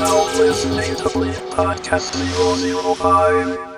now listening to Bleep Podcast 005.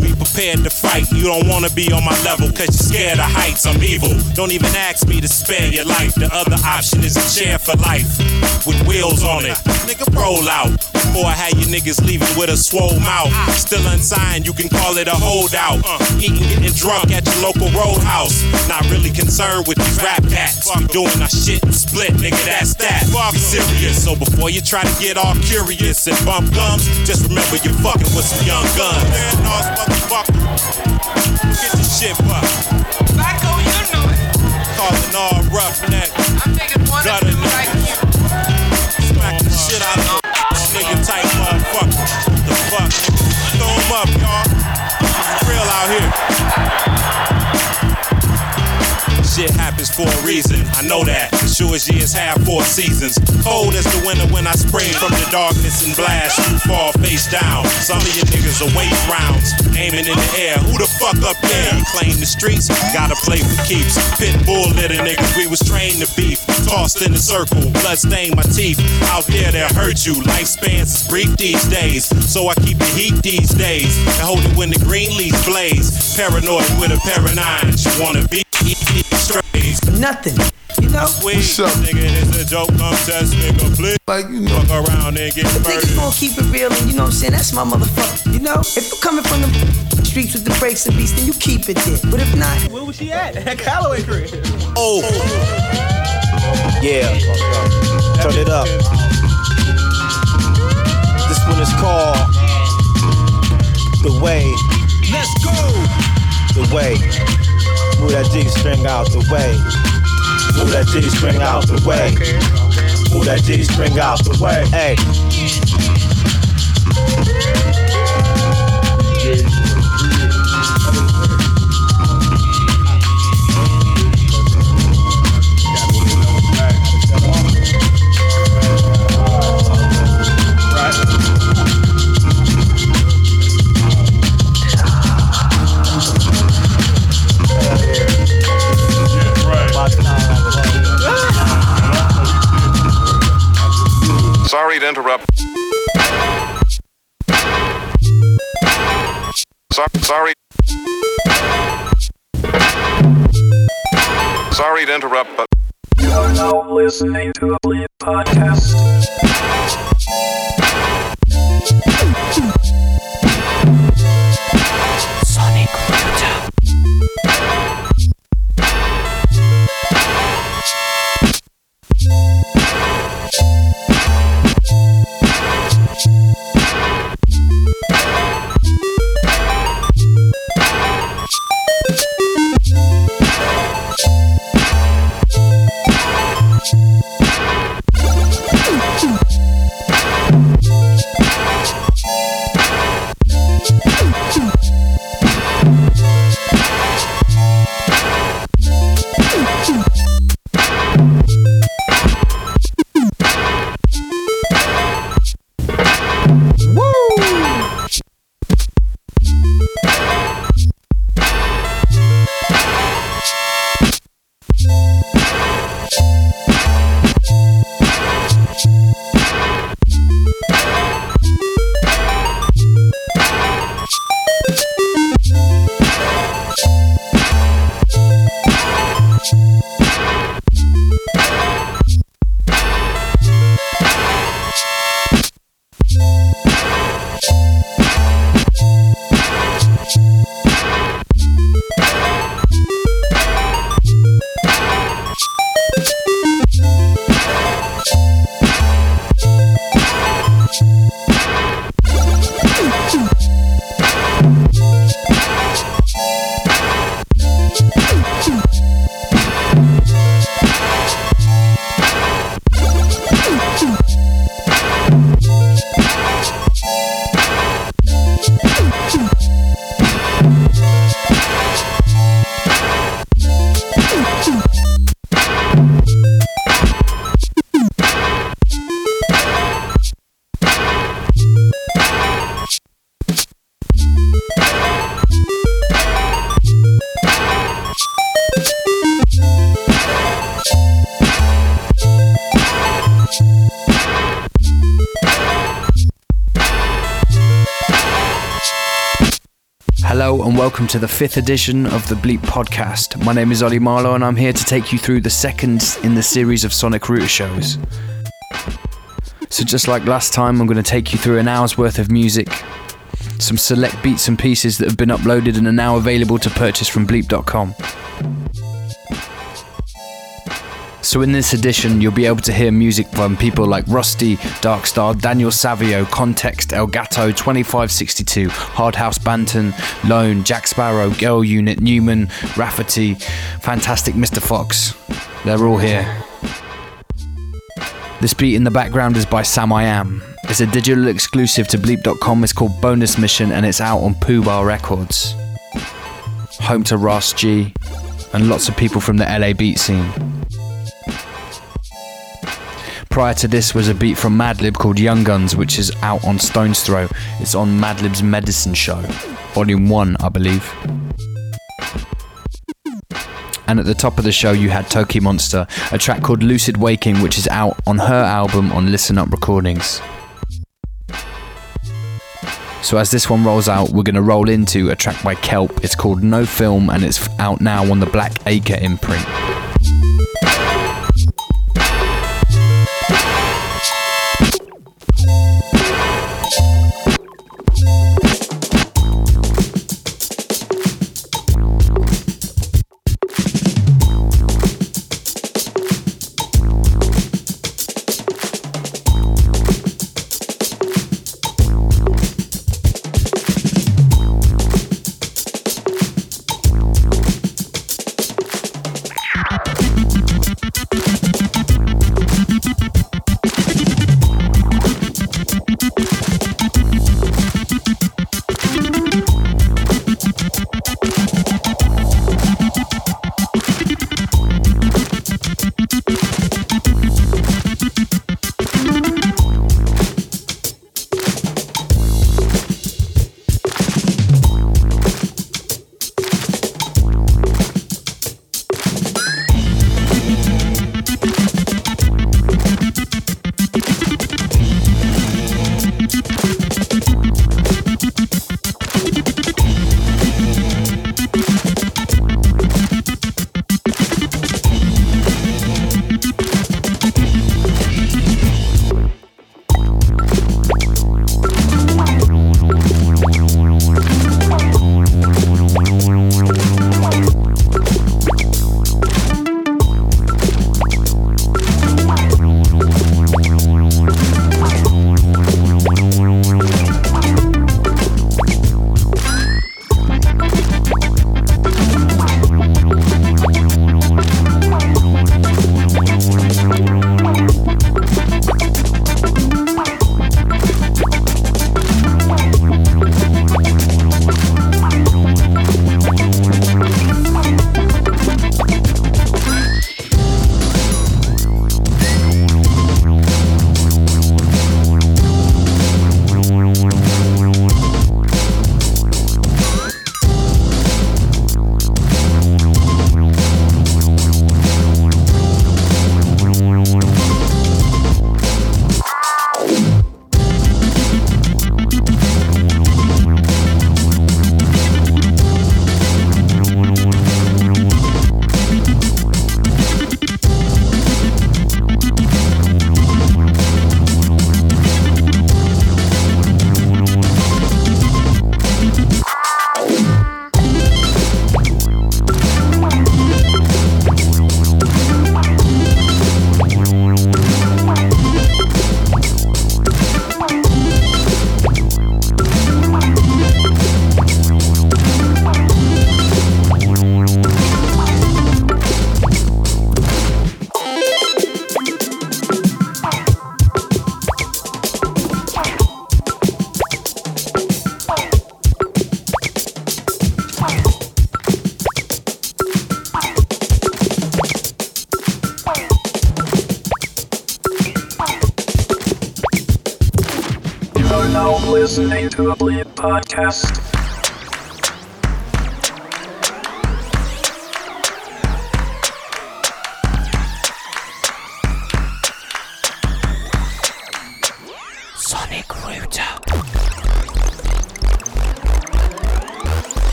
Be on my level, cause you're scared of heights. I'm evil. Don't even ask me to spare your life. The other option is a chair for life with wheels on it. Nigga, roll out. Before I had you niggas leaving with a swole mouth. Still unsigned, you can call it a holdout. Uh, eating, getting drunk at your local roadhouse. Not really concerned with these rap cats. We doing our shit and split, nigga, that's that. Be serious. So before you try to get all curious and bump gums, just remember you're fucking with some young guns. Man, motherfucker shit up. Flacco, you know it. Calling all roughneck. I'm thinking one Gutter of like you. Smack the shit out of nigga type motherfucker. The fuck? Throw him up, y'all. It's real out here shit happens for a reason. I know that. Sure as years have four seasons. Cold as the winter when I spring from the darkness and blast. You fall face down. Some of you niggas are waste rounds. Aiming in the air. Who the fuck up there? Claim the streets. Gotta play for keeps. Pit bull litter niggas. We was trained to beef. Tossed in a circle. Blood stain my teeth. Out there they'll hurt you. Lifespans is brief these days. So I keep the heat these days. And hold it when the green leaves blaze. Paranoid with a of. You wanna be Nothing. You know? What's up? Nigga, this a joke. Come test, nigga, please. Like, you know, Fuck around and get murdered. Niggas murdered. gonna keep it real, and you know what I'm saying? That's my motherfucker. You know? If you coming from the streets with the breaks and beats, then you keep it there. But if not, Where was she at? At Callaway crib. Oh. oh. Yeah. Turn it up. This one is called The Way. Let's go. The Way. Move that G string out the way. Move that G string out the way. Move that G string out the way. Hey. Sorry to interrupt. So- sorry. Sorry to interrupt, but You are now listening to the Bleep Podcast. Hello and welcome to the fifth edition of the Bleep Podcast. My name is Oli Marlow and I'm here to take you through the second in the series of Sonic Router shows. So, just like last time, I'm going to take you through an hour's worth of music, some select beats and pieces that have been uploaded and are now available to purchase from bleep.com. So, in this edition, you'll be able to hear music from people like Rustie, Darkstar, Daniel Savio, Context, El Gato, 2562, Hard House Banton, Lone, Jack Sparrow, Girl Unit, Newman, Rafferty, Fantastic Mr. Fox. They're all here. This beat in the background is by Sam I Am. It's a digital exclusive to Bleep.com. It's called Bonus Mission and it's out on Poo-Bah Records. Home to Ras G and lots of people from the LA beat scene. Prior to this was a beat from Madlib called Young Guns, which is out on Stones Throw. It's on Madlib's Medicine Show, Volume 1, I believe. And at the top of the show, you had Tokimonsta, a track called Lucid Waking, which is out on her album on Listen Up Recordings. So, as this one rolls out, we're going to roll into a track by Kelp. It's called No Film and it's out now on the Black Acre imprint.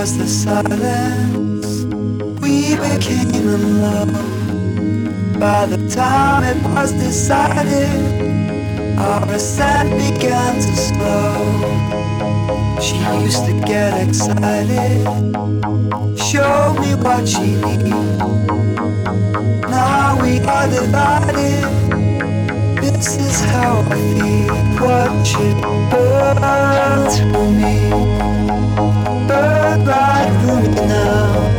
Was the silence. We became in love. By the time it was decided, our ascent began to slow. She used to get excited, show me what she needs. Now we are divided. This is how I feel. What burn through me. Now.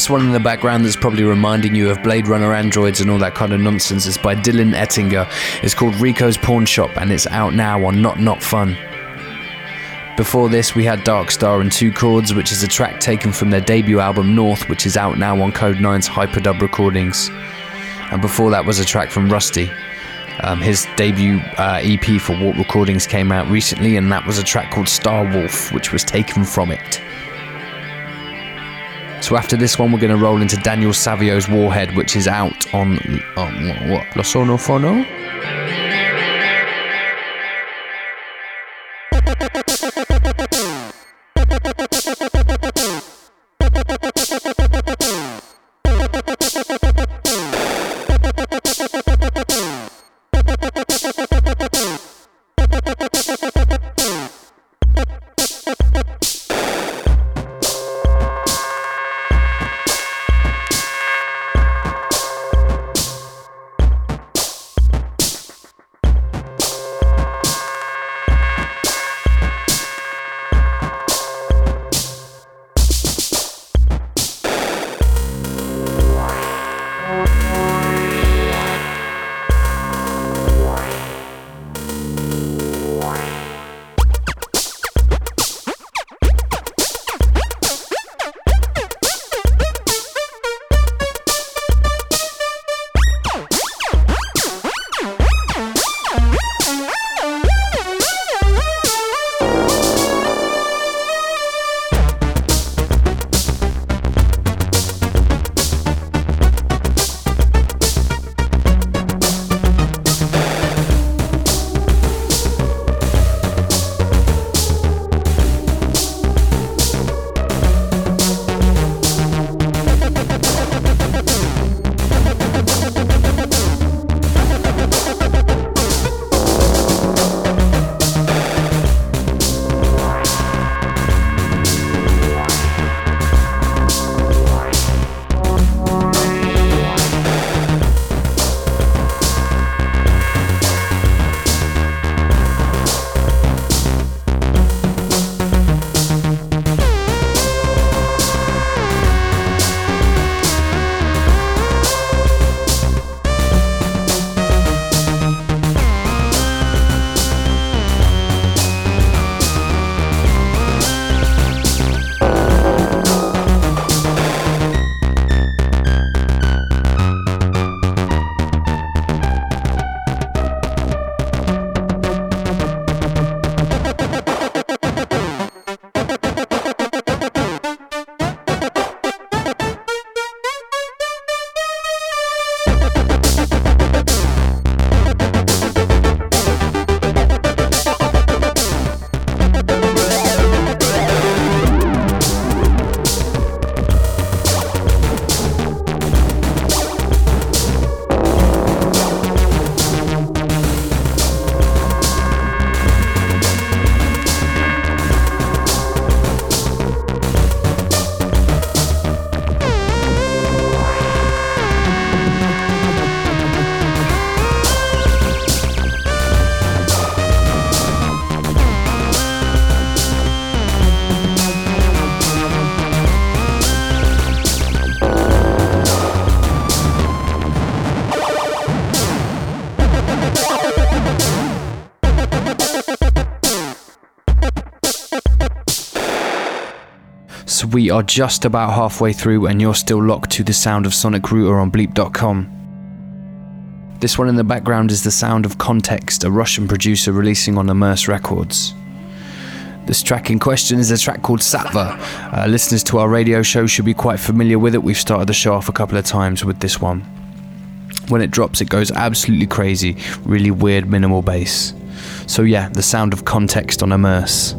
This one in the background that's probably reminding you of Blade Runner androids and all that kind of nonsense is by Dylan Ettinger. It's called Rico's Pawn Shop and it's out now on Not Not Fun. Before this, we had Darkstar and Two Chords, which is a track taken from their debut album North, which is out now on Kode9's Hyperdub Recordings. And before that was a track from Rustie. Um, his debut uh, EP for Warp Recordings came out recently, and that was a track called Star Wolf, which was taken from it. So after this one, we're going to roll into Daniel Savio's Warhead, which is out on, on what? Lo Sonofono? We are just about halfway through, and you're still locked to the sound of Sonic Router on Bleep.com. This one in the background is the sound of Context, a Russian producer releasing on Immerse Records. This track in question is a track called Satva. Uh, listeners to our radio show should be quite familiar with it. We've started the show off a couple of times with this one. When it drops, it goes absolutely crazy, really weird minimal bass. So, yeah, the sound of Context on Immerse.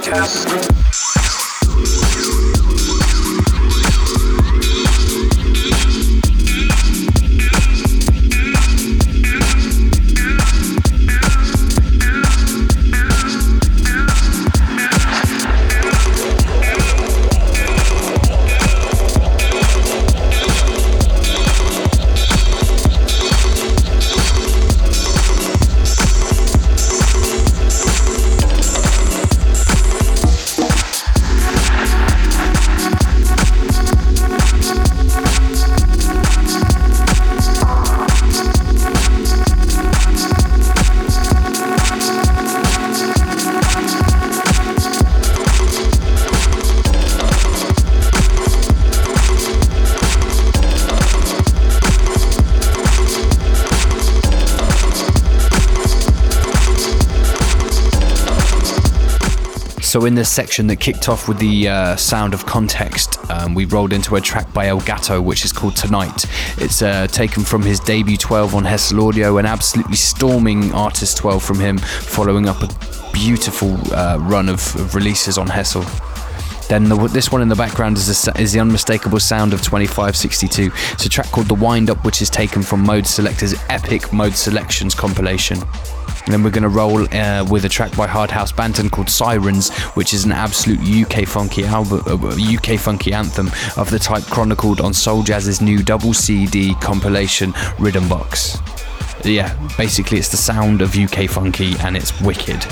Podcast. So, in this section that kicked off with the uh, sound of context, um, we rolled into a track by Elgato, which is called Tonight. It's uh, taken from his debut 12 on Hessel Audio, an absolutely storming artist 12 from him, following up a beautiful uh, run of, of releases on Hessel. Then the, this one in the background is, is the unmistakable sound of 2562. It's a track called The Wind Up, which is taken from Modeselektor's epic Modeselektion compilation. And then we're going to roll uh, with a track by Hard House Banton called Sirens, which is an absolute UK funky album, uh, UK funky anthem of the type chronicled on Soul Jazz's new double CD compilation Rhythm Box. Yeah, basically it's the sound of UK funky and it's wicked.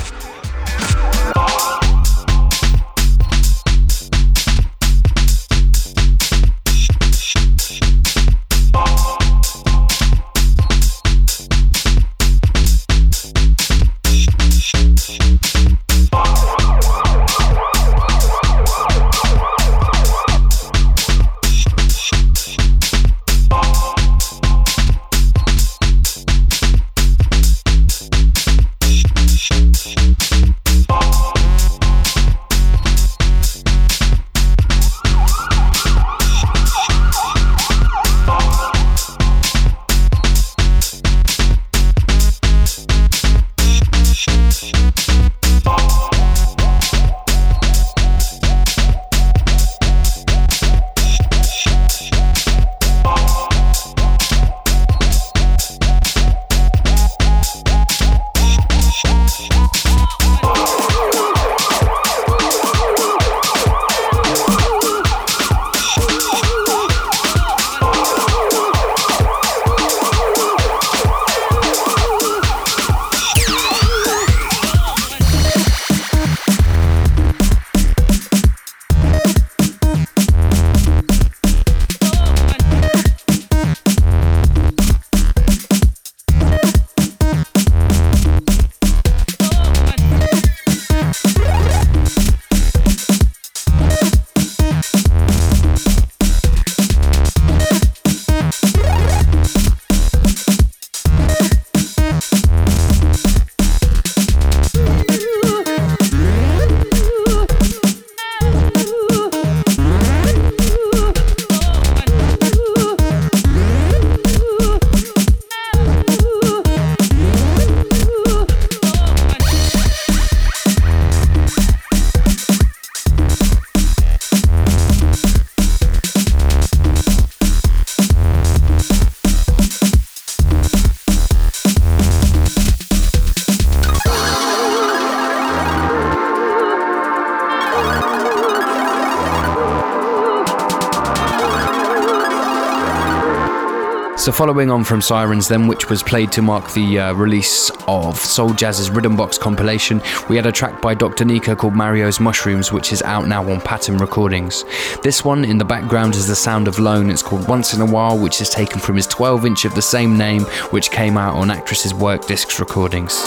So, following on from Sirens, then, which was played to mark the uh, release of Soul Jazz's Rhythm Box compilation, we had a track by Dr. Nico called Mario's Mushrooms, which is out now on Pattern Recordings. This one in the background is the sound of Lone. It's called Once in a While, which is taken from his 12 inch of the same name, which came out on Actress's Werk Discs recordings.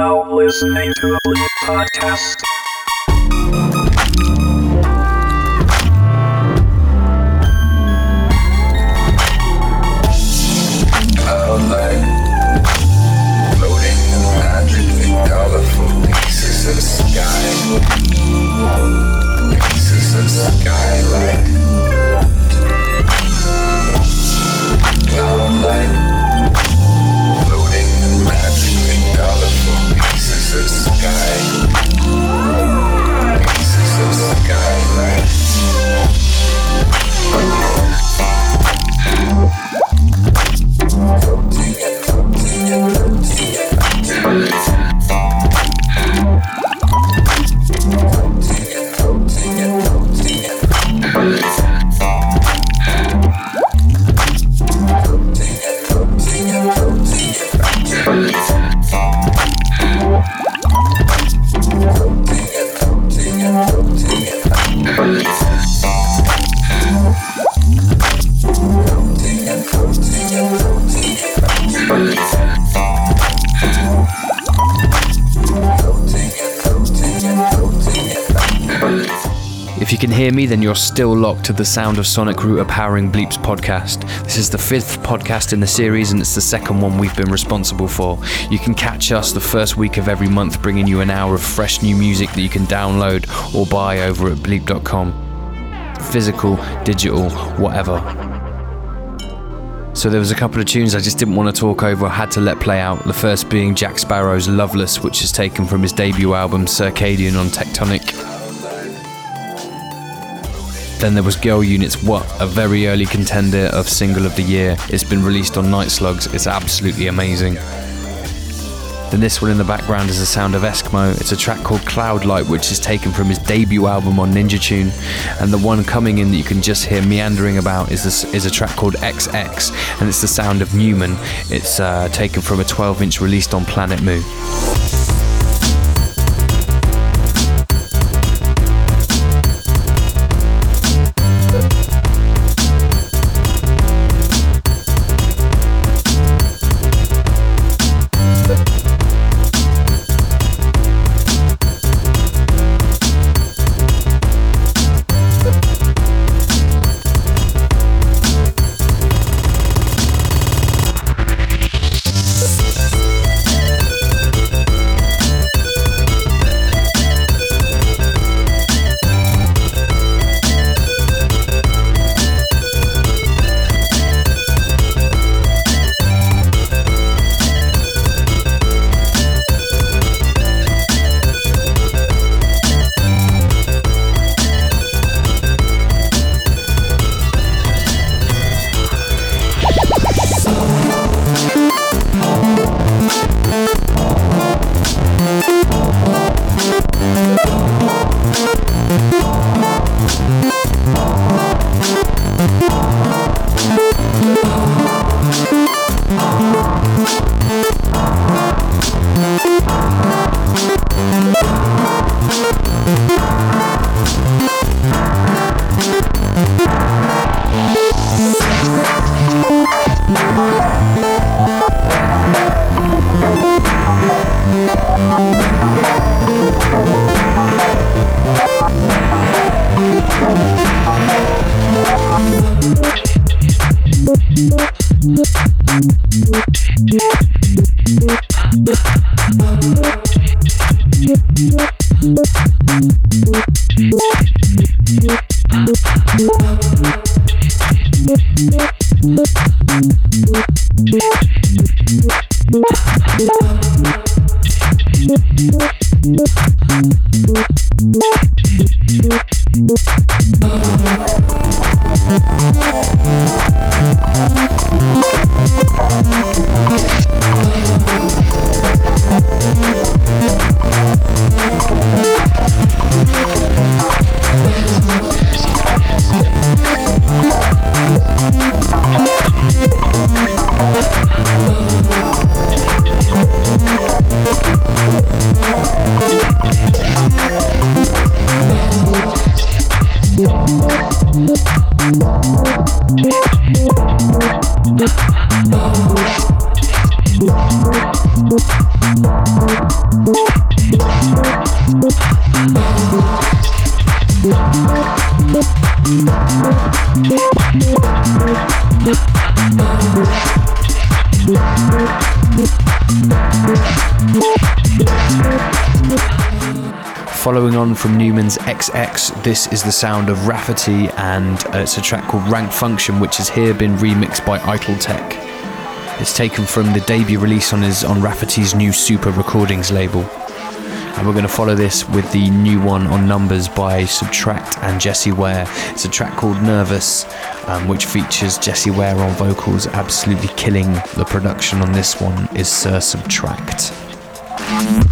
Now listening to a Bleep podcast. Floating magically pieces hear me, then you're still locked to the sound of Sonic Router powering Bleeps podcast. This is the fifth podcast in the series, and it's the second one we've been responsible for. You can catch us the first week of every month, bringing you an hour of fresh new music that you can download or buy over at bleep.com. Physical, digital, whatever. So there was a couple of tunes I just didn't want to talk over, I had to let play out. The first being Jack Sparrow's Loveless, which is taken from his debut album Circadian on Tectonic. Then there was Girl Unit's Wut, a very early contender of Single of the Year. It's been released on Night Slugs, it's absolutely amazing. Then this one in the background is the sound of Eskmo. It's a track called Cloudlight, which is taken from his debut album on Ninja Tune. And the one coming in that you can just hear meandering about is this is a track called XX, and it's the sound of Newman. It's uh, taken from a 12-inch released on Planet Mu. Following on from Newman's XX, this is the sound of Rafferty, and uh, it's a track called Rank Function, which has here been remixed by Ital Tek. It's taken from the debut release on his on Rafferty's new Super Recordings label. And we're going to follow this with the new one on Numbers by SBTRKT and Jessie Ware. It's a track called Nervous, um, which features Jessie Ware on vocals, absolutely killing the production on this one is Sir SBTRKT.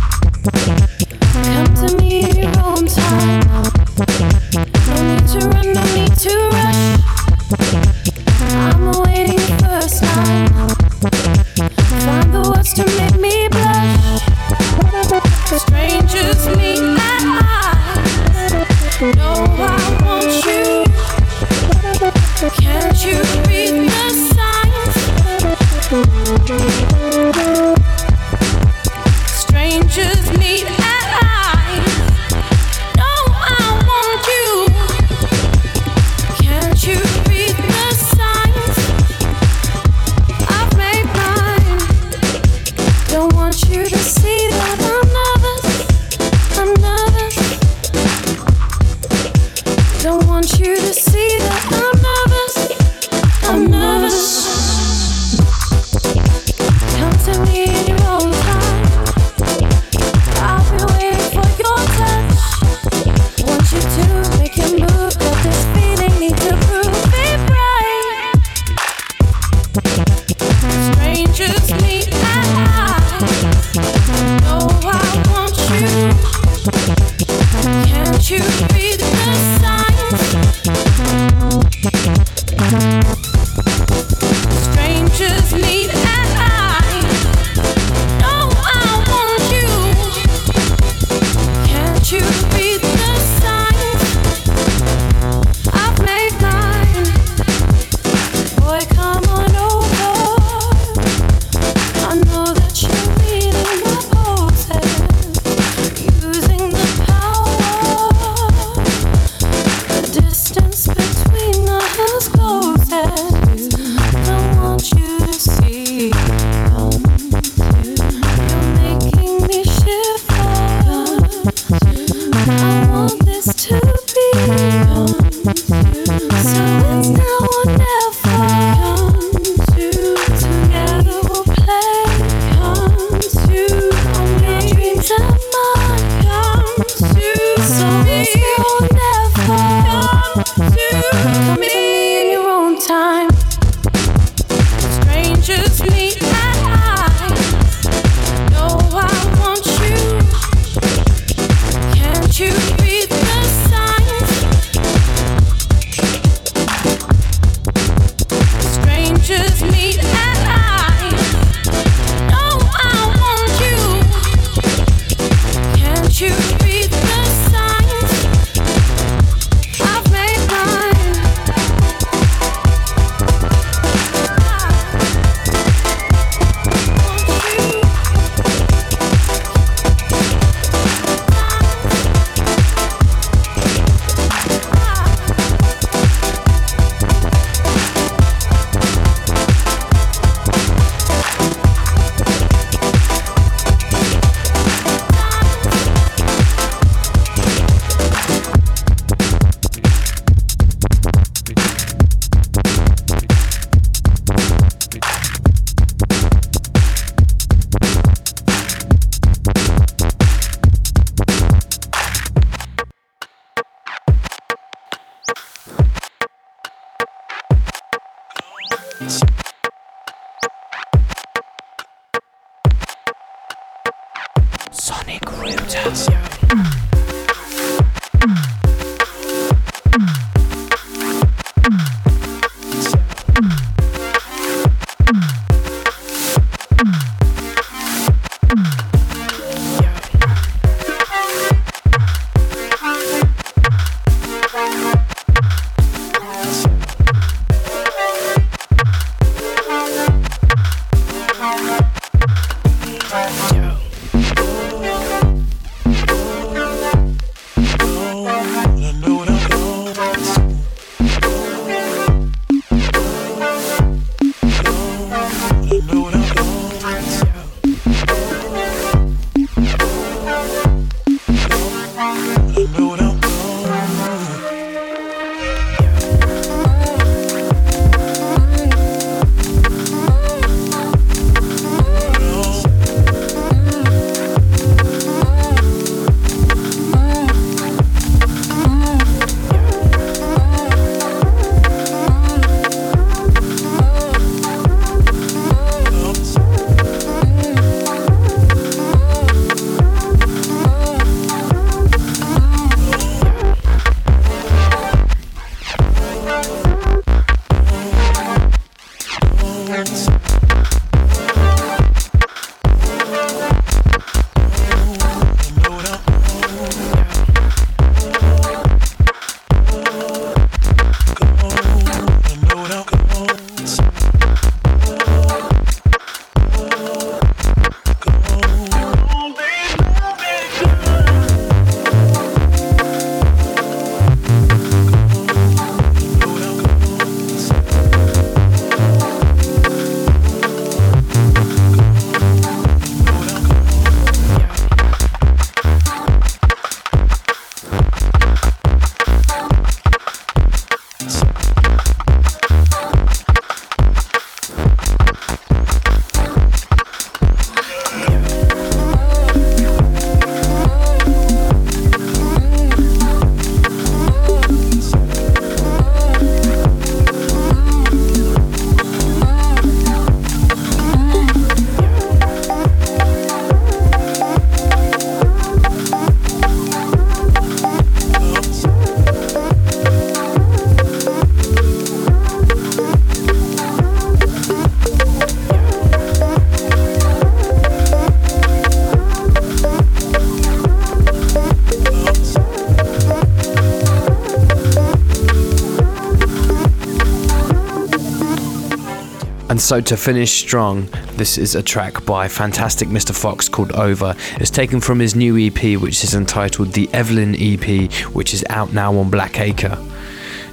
So to finish strong, this is a track by fantastic Mr. Fox called Over. It's taken from his new EP, which is entitled the Evelyn EP, which is out now on Black Acre.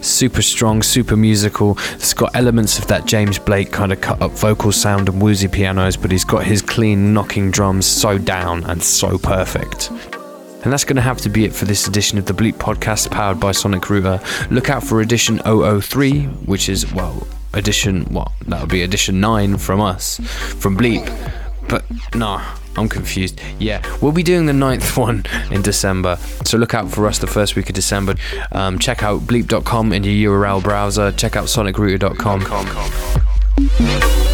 Super strong, super musical. It's got elements of that James Blake kind of cut up vocal sound and woozy pianos, but he's got his clean knocking drums so down and so perfect. And that's going to have to be it for this edition of the Bleep podcast powered by Sonic Router. Look out for edition 003, which is, well, edition, what? That'll be edition 9 from us, from Bleep. But no, I'm confused. Yeah, we'll be doing the ninth one in December. So look out for us the first week of December. Um, check out bleep.com in your URL browser. Check out sonicrouter.com.